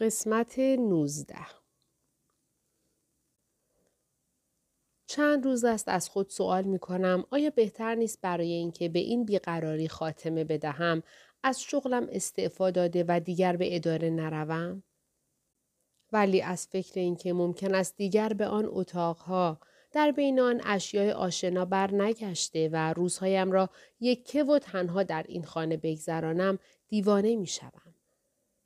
قسمت 19 چند روز است از خود سوال می کنم آیا بهتر نیست برای اینکه به این بیقراری خاتمه بدهم از شغلم استعفا داده و دیگر به اداره نروم؟ ولی از فکر اینکه ممکن است دیگر به آن اتاقها در بین آن اشیای آشنا بر نگشته و روزهایم را یکه و تنها در این خانه بگذرانم دیوانه می شوم.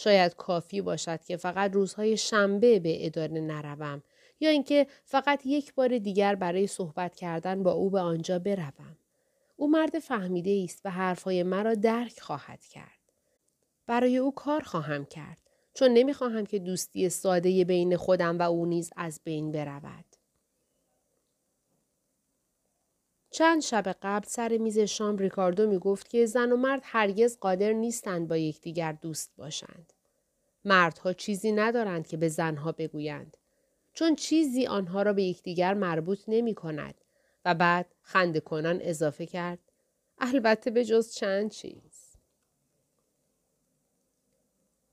شاید کافی باشد که فقط روزهای شنبه به اداره نروم یا اینکه فقط یک بار دیگر برای صحبت کردن با او به آنجا بروم. او مرد فهمیده است و حرفهای مرا درک خواهد کرد. برای او کار خواهم کرد چون نمی‌خواهم که دوستی ساده بین خودم و او نیز از بین برود. چند شب قبل سر میز شام ریکاردو می گفت که زن و مرد هرگز قادر نیستند با یکدیگر دوست باشند. مردها چیزی ندارند که به زنها بگویند. چون چیزی آنها را به یکدیگر مربوط نمی کند و بعد خنده کنان اضافه کرد. البته به جز چند چیز.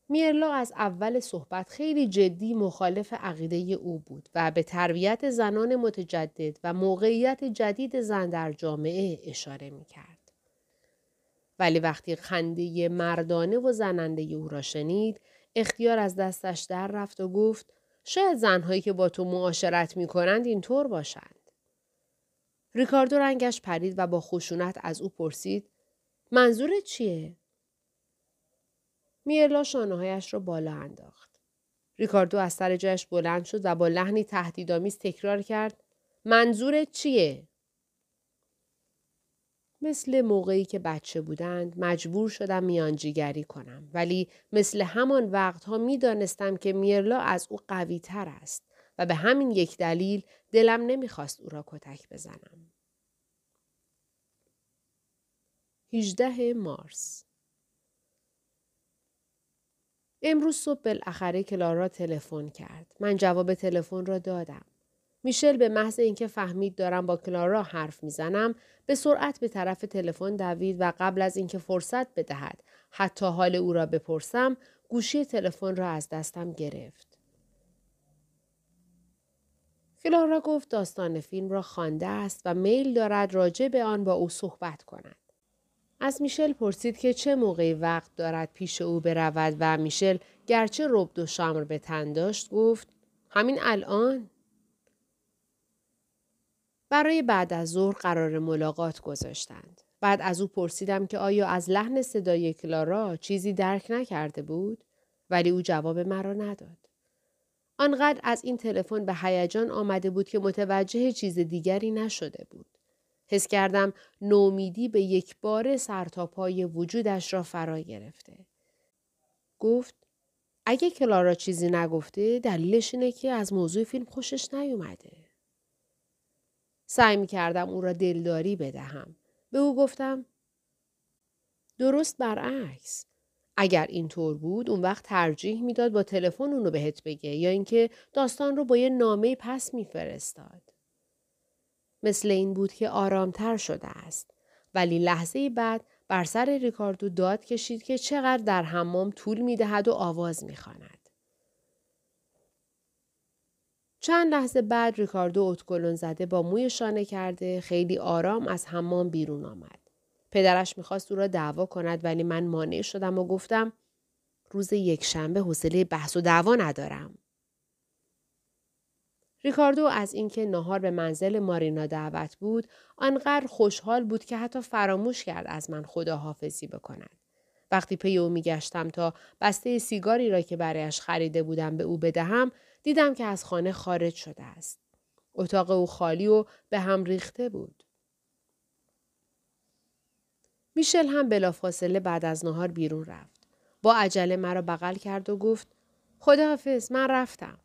میرلا از اول صحبت خیلی جدی مخالف عقیده او بود و به تربیت زنان متجدد و موقعیت جدید زن در جامعه اشاره می کرد. ولی وقتی خنده مردانه و زننده او را شنید، اختیار از دستش در رفت و گفت شاید زنهایی که با تو معاشرت می کنند اینطور باشند. ریکاردو رنگش پرید و با خشونت از او پرسید منظورت چیه؟ میرلا شانههایش را بالا انداخت. ریکاردو از سر جایش بلند شد و با لحنی تهدیدآمیز تکرار کرد منظورت چیه؟ مثل موقعی که بچه بودند مجبور شدم میانجیگری کنم ولی مثل همان وقتها می دانستم که میرلا از او قوی تر است و به همین یک دلیل دلم نمی‌خواست او را کتک بزنم. 18 مارس امروز صبح بالاخره کلارا تلفن کرد. من جواب تلفن را دادم. میشل به محض اینکه فهمید دارم با کلارا حرف می‌زنم به سرعت به طرف تلفن دوید و قبل از اینکه فرصت بدهد حتی حال او را بپرسم گوشی تلفن را از دستم گرفت کلارا گفت داستان فیلم را خوانده است و میل دارد راجع به آن با او صحبت کند از میشل پرسید که چه موقعی وقت دارد پیش او برود و میشل گرچه رب دو شامر به تن داشت گفت همین الان برای بعد از ظهر قرار ملاقات گذاشتند. بعد از او پرسیدم که آیا از لحن صدای کلارا چیزی درک نکرده بود ولی او جواب مرا نداد. آنقدر از این تلفن به هیجان آمده بود که متوجه چیز دیگری نشده بود. حس کردم نومیدی به یک بار سرتاپای وجودش را فرا گرفته. گفت اگه کلارا چیزی نگفته دلیلش اینه که از موضوع فیلم خوشش نیومده. سعی می کردم او را دلداری بدهم. به او گفتم درست برعکس. اگر اینطور بود اون وقت ترجیح می‌داد با تلفن اونو بهت بگه یا اینکه داستان رو با یه نامه پس میفرستاد. مثل این بود که آرامتر شده است. ولی لحظه بعد بر سر ریکاردو داد کشید که چقدر در حمام طول می‌دهد و آواز می‌خواند. چند لحظه بعد ریکاردو اتکلون زده با موی شانه کرده خیلی آرام از حمام بیرون آمد. پدرش می‌خواست او را دعوا کند ولی من مانع شدم و گفتم روز یک شنبه حوصله بحث و دعوا ندارم. ریکاردو از اینکه نهار به منزل مارینا دعوت بود آنقدر خوشحال بود که حتی فراموش کرد از من خداحافظی بکند. وقتی پی او میگشتم تا بسته سیگاری را که برایش خریده بودم به او بدهم دیدم که از خانه خارج شده است. اتاق او خالی و به هم ریخته بود. میشل هم بلافاصله بعد از نهار بیرون رفت. با عجله مرا بغل کرد و گفت خداحافظ من رفتم.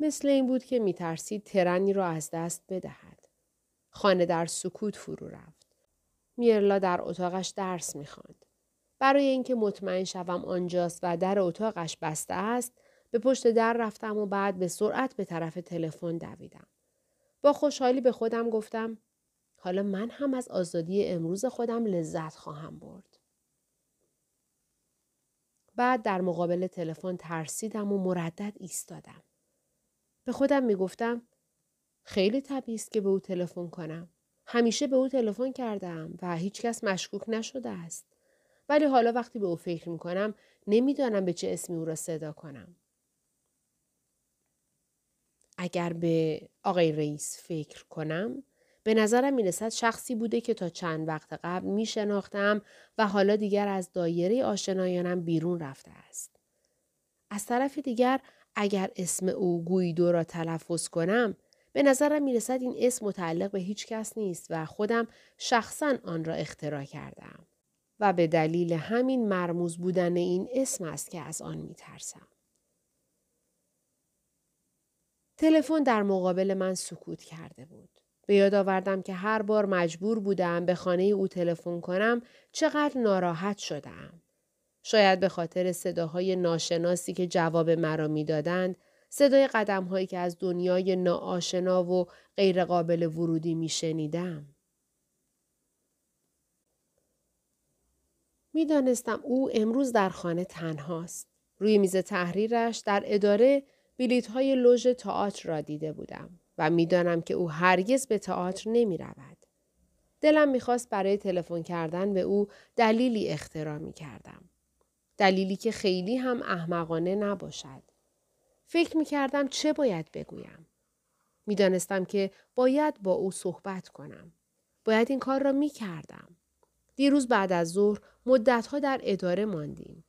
مثل این بود که میترسید ترنی را از دست بدهد. خانه در سکوت فرو رفت. میرلا در اتاقش درس می‌خواند. برای اینکه مطمئن شوم آنجاست و در اتاقش بسته است به پشت در رفتم و بعد به سرعت به طرف تلفن دویدم. با خوشحالی به خودم گفتم حالا من هم از آزادی امروز خودم لذت خواهم برد. بعد در مقابل تلفن ترسیدم و مردد ایستادم. به خودم می‌گفتم خیلی طبیعی است که به او تلفن کنم. همیشه به او تلفن کردم و هیچکس مشکوک نشده است. ولی حالا وقتی به او فکر می کنم نمی‌دانم به چه اسمی او را صدا کنم. اگر به آقای رئیس فکر کنم به نظرم می رسد شخصی بوده که تا چند وقت قبل می شناختم و حالا دیگر از دایره آشنایانم بیرون رفته است. از طرف دیگر اگر اسم او گویدو را تلفظ کنم به نظرم می رسد این اسم متعلق به هیچ کس نیست و خودم شخصا آن را اختراع کردم. و به دلیل همین مرموز بودن این اسم است که از آن می ترسم. تلفن در مقابل من سکوت کرده بود. به یاد آوردم که هر بار مجبور بودم به خانه او تلفن کنم چقدر ناراحت شدم. شاید به خاطر صداهای ناشناسی که جواب مرا می‌دادند صدای قدم هایی که از دنیای ناآشنا و غیرقابل ورودی می شنیدم. می‌دانستم او امروز در خانه تنهاست. روی میز تحریرش در اداره بلیت های لوژ تئاتر را دیده بودم و می‌دانم که او هرگز به تئاتر نمی رود. دلم می‌خواست برای تلفن کردن به او دلیلی اختراع می کردم. دلیلی که خیلی هم احمقانه نباشد. فکر می کردم چه باید بگویم. می‌دانستم که باید با او صحبت کنم. باید این کار را می کردم. دیروز بعد از ظهر مدتها در اداره ماندیم.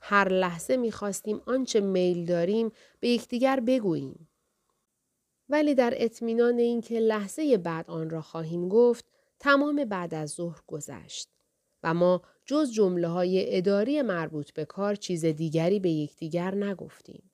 هر لحظه می‌خواستیم آنچه میل داریم به یکدیگر بگوییم. ولی در اطمینان اینکه لحظه بعد آن را خواهیم گفت تمام بعد از ظهر گذشت و ما جز جمله های اداری مربوط به کار چیز دیگری به یکدیگر نگفتیم.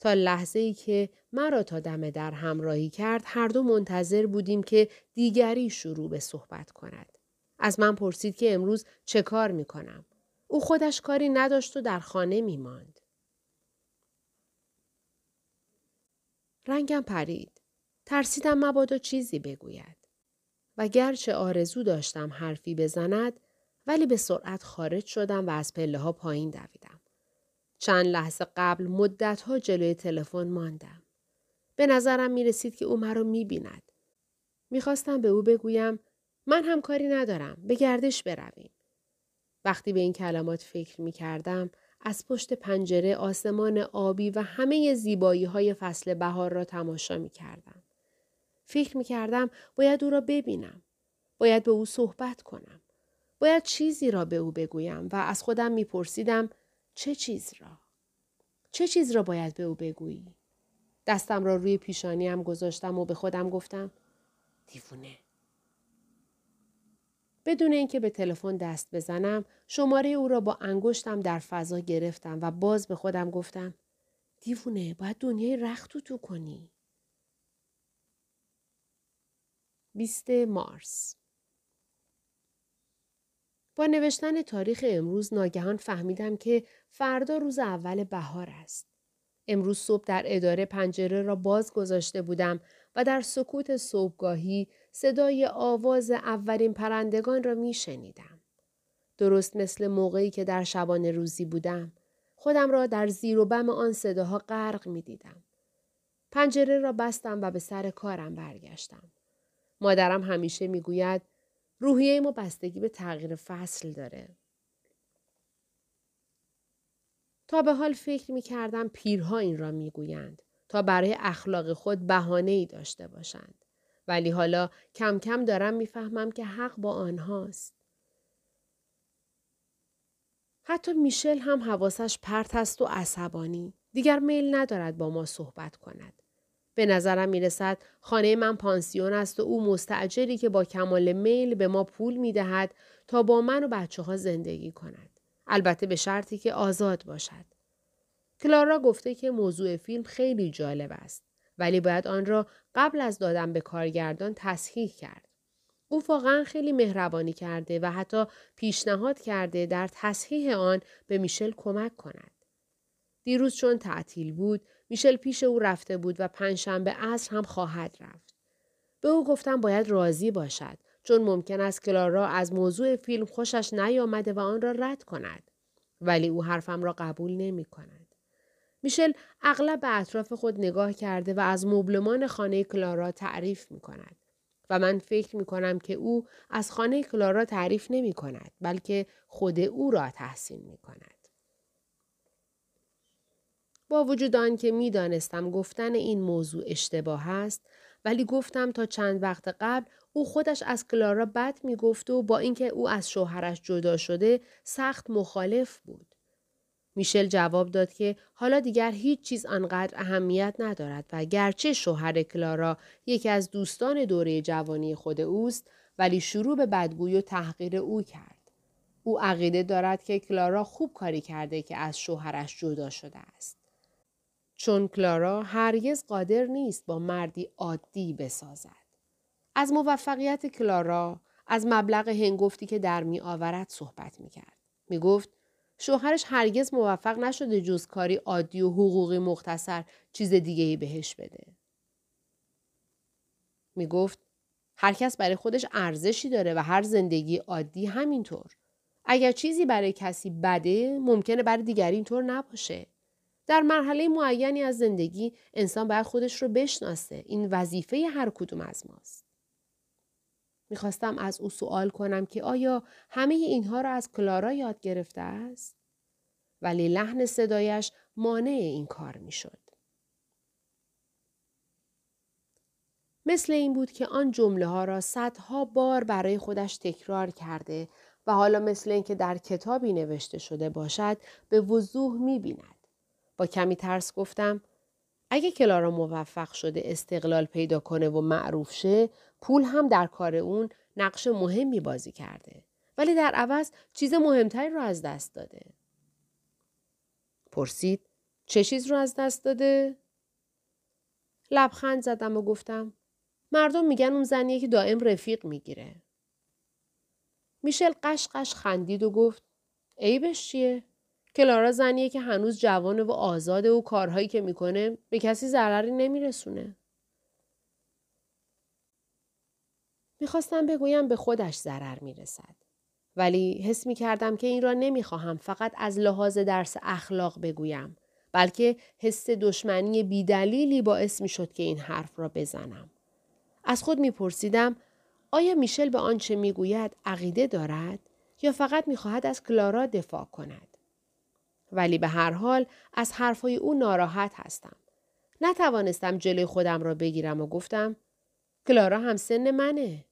تا لحظه ای که مرا تا دم در همراهی کرد هر دو منتظر بودیم که دیگری شروع به صحبت کند. از من پرسید که امروز چه کار می کنم. او خودش کاری نداشت و در خانه می ماند. رنگم پرید. ترسیدم مبادا چیزی بگوید. و گرچه آرزو داشتم حرفی بزند ولی به سرعت خارج شدم و از پله ها پایین دویدم. چند لحظه قبل مدت ها جلوی تلفن ماندم. به نظرم می رسید که او مرا می بیند. می‌خواستم به او بگویم من هم کاری ندارم. به گردش برویم. وقتی به این کلمات فکر می کردم از پشت پنجره آسمان آبی و همه زیبایی های فصل بهار را تماشا می کردم. فکر می کردم باید او را ببینم. باید به او صحبت کنم. باید چیزی را به او بگویم و از خودم می پرسیدم چه چیز را؟ چه چیز را باید به او بگویی؟ دستم را روی پیشانیم گذاشتم و به خودم گفتم دیوونه. بدون اینکه به تلفن دست بزنم شماره او را با انگشتم در فضا گرفتم و باز به خودم گفتم دیوونه باید دنیای رخت تو کنی. 20 مارس با نوشتن تاریخ امروز ناگهان فهمیدم که فردا روز اول بهار است. امروز صبح در اداره پنجره را باز گذاشته بودم و در سکوت صبحگاهی صدای آواز اولین پرندگان را می شنیدم. درست مثل موقعی که در شبانه روزی بودم. خودم را در زیر و بم آن صداها غرق می دیدم. پنجره را بستم و به سر کارم برگشتم. مادرم همیشه می گوید روحیه ما بستگی به تغییر فصل داره. تا به حال فکر می کردم پیرها این را می گویند تا برای اخلاق خود بهانه ای داشته باشند. ولی حالا کم کم دارم می‌فهمم که حق با آنهاست. حتی میشل هم حواسش پرت است و عصبانی. دیگر میل ندارد با ما صحبت کند. به نظرم می رسد خانه من پانسیون است و او مستعجری که با کمال میل به ما پول می دهد تا با من و بچه ها زندگی کند. البته به شرطی که آزاد باشد. کلارا گفته که موضوع فیلم خیلی جالب است. ولی باید آن را قبل از دادن به کارگردان تصحیح کرد. او واقعا خیلی مهربانی کرده و حتی پیشنهاد کرده در تصحیح آن به میشل کمک کند. دیروز چون تعطیل بود میشل پیش او رفته بود و پنجشنبه عصر هم خواهد رفت. به او گفتم باید راضی باشد چون ممکن است کلارا از موضوع فیلم خوشش نیامده و آن را رد کند. ولی او حرفم را قبول نمی کند. میشل اغلب به اطراف خود نگاه کرده و از مبلمان خانه کلارا تعریف می کند. و من فکر می کنم که او از خانه کلارا تعریف نمی کند بلکه خود او را تحسین می کند. با وجود آن که می دانستم گفتن این موضوع اشتباه است ولی گفتم تا چند وقت قبل او خودش از کلارا بد می گفت و با اینکه او از شوهرش جدا شده سخت مخالف بود. میشل جواب داد که حالا دیگر هیچ چیز آنقدر اهمیت ندارد و گرچه شوهر کلارا یکی از دوستان دوره جوانی خود اوست ولی شروع به بدگویی و تحقیر او کرد. او عقیده دارد که کلارا خوب کاری کرده که از شوهرش جدا شده است. چون کلارا هرگز قادر نیست با مردی عادی بسازد. از موفقیت کلارا از مبلغ هنگفتی که در می آورد صحبت می کرد. می گفت شوهرش هرگز موفق نشده جز کاری عادی و حقوقی مختصر چیز دیگه ای بهش بده. می گفت هر کس برای خودش ارزشی داره و هر زندگی عادی همینطور. اگر چیزی برای کسی بده ممکنه برای دیگری اینطور نباشه. در مرحله معینی از زندگی انسان باید خودش رو بشناسه. این وظیفه هر کدوم از ماست. می‌خواستم از او سوال کنم که آیا همه اینها را از کلارا یاد گرفته است؟ ولی لحن صدایش مانع این کار می‌شد. مثل این بود که آن جمله ها را صدها بار برای خودش تکرار کرده و حالا مثل اینکه در کتابی نوشته شده باشد به وضوح می بیند. با کمی ترس گفتم اگه کلارا موفق شده استقلال پیدا کنه و معروف شه پول هم در کار اون نقش مهمی بازی کرده. ولی در عوض چیز مهمتری رو از دست داده. پرسید چه چیز رو از دست داده؟ لبخند زدم و گفتم مردم میگن اون زنیه که دائم رفیق می‌گیره. میشل قشقش خندید و گفت عیبش چیه؟ کلارا زنیه که هنوز جوانه و آزاده و کارهایی که می‌کنه به کسی ضرری نمیرسونه. می‌خواستم بگویم به خودش ضرر می‌رسد. ولی حس می کردم که این را نمی‌خواهم فقط از لحاظ درس اخلاق بگویم بلکه حس دشمنی بیدلیلی باعث می شد که این حرف را بزنم. از خود میپرسیدم آیا میشل به آنچه می‌گوید عقیده دارد یا فقط می‌خواهد از کلارا دفاع کند؟ ولی به هر حال از حرفهای او ناراحت هستم. نتوانستم جلوی خودم را بگیرم و گفتم کلارا هم سن منه.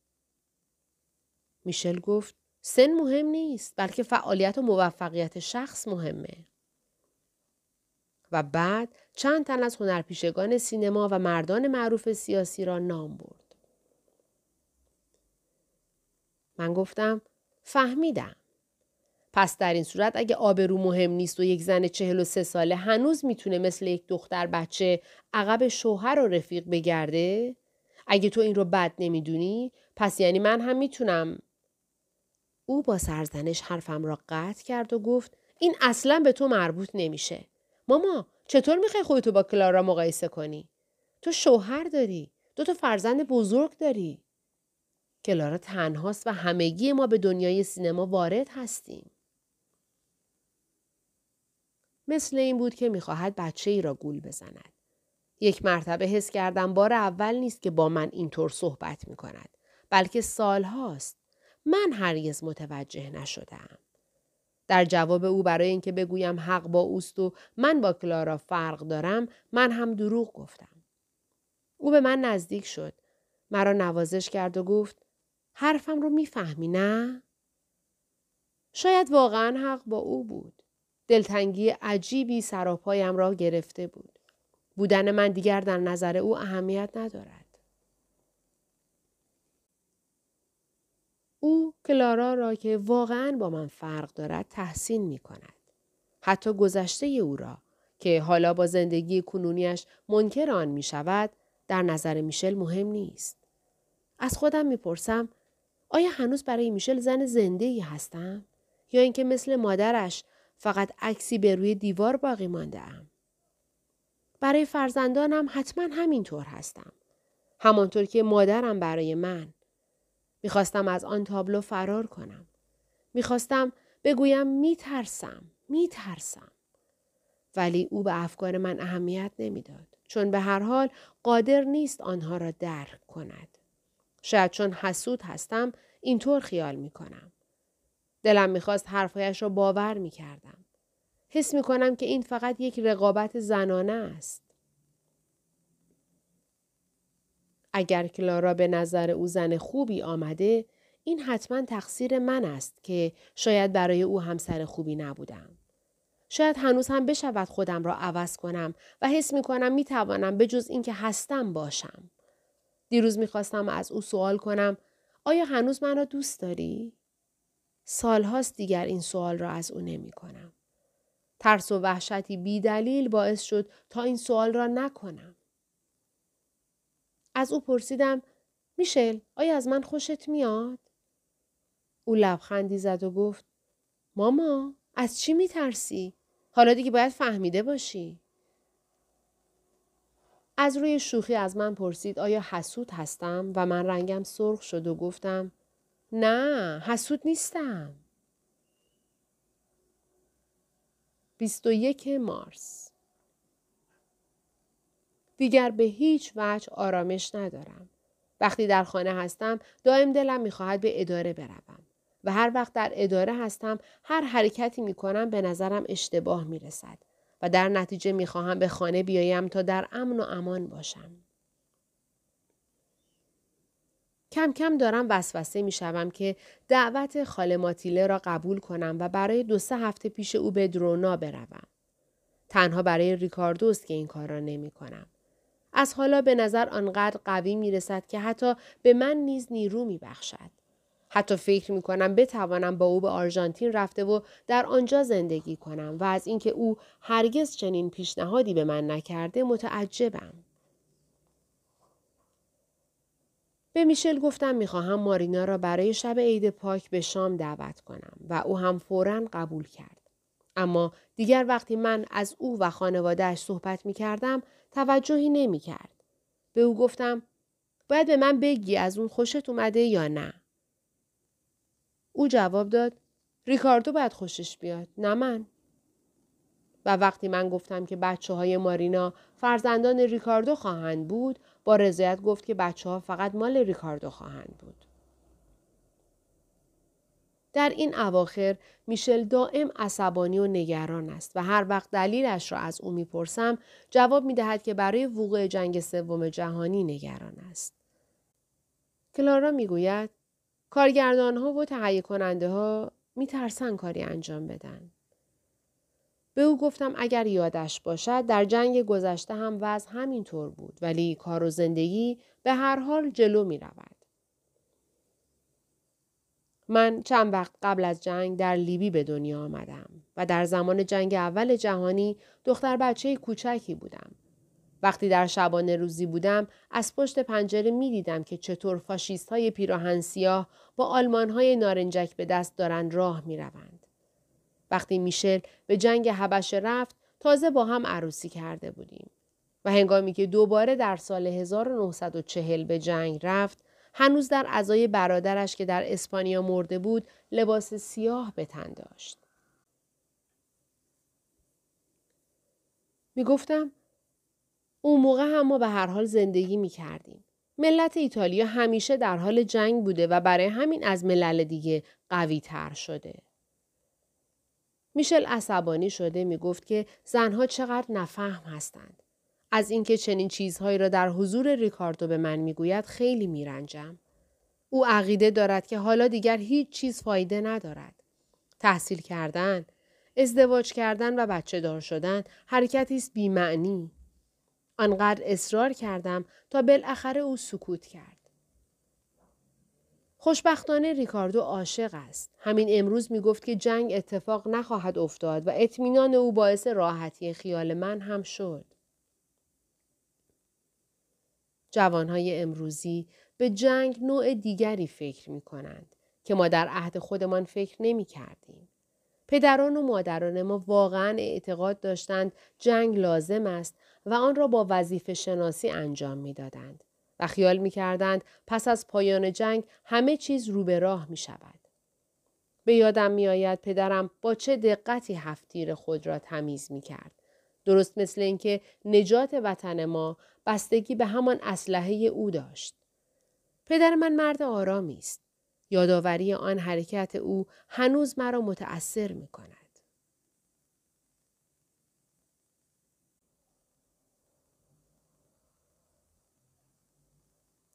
میشل گفت سن مهم نیست بلکه فعالیت و موفقیت شخص مهمه. و بعد چند تن از هنرپیشگان سینما و مردان معروف سیاسی را نام برد. من گفتم فهمیدم. پس در این صورت اگه آبرو مهم نیست و یک زن چهل و سه ساله هنوز می‌تونه مثل یک دختر بچه عقب شوهر و رفیق بگرده؟ اگه تو این رو بد نمی‌دونی پس یعنی من هم می‌تونم او با سرزنش حرفم را قطع کرد و گفت این اصلا به تو مربوط نمیشه. ماما چطور می‌خوای خودتو با کلارا مقایسه کنی؟ تو شوهر داری. دو تا فرزند بزرگ داری. کلارا تنهاست و همگی ما به دنیای سینما وارد هستیم. مثل این بود که می‌خواهد بچه ای را گول بزند. یک مرتبه حس کردم بار اول نیست که با من اینطور صحبت می کند. بلکه سال هاست. من هرگز متوجه نشدم. در جواب او برای اینکه بگویم حق با اوست و من با کلارا فرق دارم من هم دروغ گفتم. او به من نزدیک شد. مرا نوازش کرد و گفت حرفم رو می‌فهمی نه؟ شاید واقعا حق با او بود. دلتنگی عجیبی سراپایم را گرفته بود. بودن من دیگر در نظر او اهمیت ندارد. او کلارا را که واقعا با من فرق دارد تحسین می کند. حتی گذشته او را که حالا با زندگی کنونیش منکر آن می شود در نظر میشل مهم نیست. از خودم می‌پرسم آیا هنوز برای میشل زن زنده هستم؟ یا اینکه مثل مادرش فقط عکسی به روی دیوار باقی مانده ام؟ برای فرزندانم حتما همینطور هستم. همانطور که مادرم برای من. می‌خواستم از آن تابلو فرار کنم. می‌خواستم بگویم میترسم. می ترسم. ولی او به افکار من اهمیت نمی‌داد چون به هر حال قادر نیست آنها را درک کند. شاید چون حسود هستم اینطور خیال می کنم. دلم می‌خواست حرفهایش را باور می کردم. حس می کنم که این فقط یک رقابت زنانه است. اگر کلارا به نظر او زن خوبی آمده این حتما تقصیر من است که شاید برای او همسر خوبی نبودم. شاید هنوز هم بشود خودم را عوض کنم و حس می کنم می توانم به جز اینکه هستم باشم. دیروز می‌خواستم از او سوال کنم آیا هنوز من را دوست داری؟ سالهاست دیگر این سوال را از او نمی کنم. ترس و وحشتی بی دلیل باعث شد تا این سوال را نکنم. از او پرسیدم میشل آیا از من خوشت میاد؟ او لبخندی زد و گفت ماما از چی میترسی؟ حالا دیگه باید فهمیده باشی. از روی شوخی از من پرسید آیا حسود هستم و من رنگم سرخ شد و گفتم نه حسود نیستم. 21 مارس دیگر به هیچ وجه آرامش ندارم. وقتی در خانه هستم دائم دلم می‌خواهد به اداره بروم. و هر وقت در اداره هستم هر حرکتی می کنم به نظرم اشتباه می رسد و در نتیجه می خواهم به خانه بیایم تا در امن و امان باشم. کم کم دارم وسوسه می شوم که دعوت خاله ماتیله را قبول کنم و برای دو سه هفته پیش او به درونا بروم. تنها برای ریکاردوست که این کار را نمی کنم. از حالا به نظر آنقدر قوی می رسد که حتی به من نیز نیرو می بخشد. حتی فکر می کنم بتوانم با او به آرژانتین رفته و در آنجا زندگی کنم و از اینکه او هرگز چنین پیشنهادی به من نکرده متعجبم. به میشل گفتم می‌خواهم مارینا را برای شب عید پاک به شام دعوت کنم و او هم فورا قبول کرد. اما دیگر وقتی من از او و خانوادهش صحبت می کردم توجهی نمی کرد. به او گفتم باید به من بگی از اون خوشت اومده یا نه. او جواب داد ریکاردو باید خوشش بیاد نه من و وقتی من گفتم که بچه های مارینا فرزندان ریکاردو خواهند بود با رضایت گفت که بچه ها فقط مال ریکاردو خواهند بود. در این اواخر میشل دائم عصبانی و نگران است و هر وقت دلیلش را از او می‌پرسم جواب می‌دهد که برای وقوع جنگ سوم جهانی نگران است. کلارا می‌گوید کارگردان ها و تهیه کننده ها می ترسن کاری انجام بدن. به او گفتم اگر یادش باشد در جنگ گذشته هم وضع همینطور بود ولی کار و زندگی به هر حال جلو می رود. من چند وقت قبل از جنگ در لیبی به دنیا آمدم و در زمان جنگ اول جهانی دختر بچه کوچکی بودم. وقتی در شبانه روزی بودم از پشت پنجره می دیدم که چطور فاشیست های پیراهن سیاه با آلمان های نارنجک به دست دارند راه می روند. وقتی میشل به جنگ حبشه رفت تازه با هم عروسی کرده بودیم. و هنگامی که دوباره در سال 1940 به جنگ رفت هنوز در ازای برادرش که در اسپانیا مرده بود لباس سیاه به تن داشت. می گفتم اون موقع هم ما به هر حال زندگی می کردیم. ملت ایتالیا همیشه در حال جنگ بوده و برای همین از ملل دیگه قوی تر شده. میشل عصبانی شده می گفت که زنها چقدر نفهم هستند. از اینکه چنین چیزهایی را در حضور ریکاردو به من می‌گوید خیلی میرنجم. او عقیده دارد که حالا دیگر هیچ چیز فایده ندارد. تحصیل کردن، ازدواج کردن و بچه دار شدن حرکتی است بیمعنی. آنقدر اصرار کردم تا بالاخره او سکوت کرد. خوشبختانه ریکاردو عاشق است. همین امروز می گفت که جنگ اتفاق نخواهد افتاد و اطمینان او باعث راحتی خیال من هم شد. جوانهای امروزی به جنگ نوع دیگری فکر می کنند که ما در عهد خودمان فکر نمی کردیم. پدران و مادران ما واقعا اعتقاد داشتند جنگ لازم است و آن را با وظیفه شناسی انجام می دادند و خیال می کردند پس از پایان جنگ همه چیز رو به راه می شود. به یادم میآید پدرم با چه دقتی هفتیر خود را تمیز می کرد. درست مثل اینکه نجات وطن ما بستگی به همان اسلحه او داشت. پدر من مرد آرامی است. یادآوری آن حرکت او هنوز مرا متأثر می کند.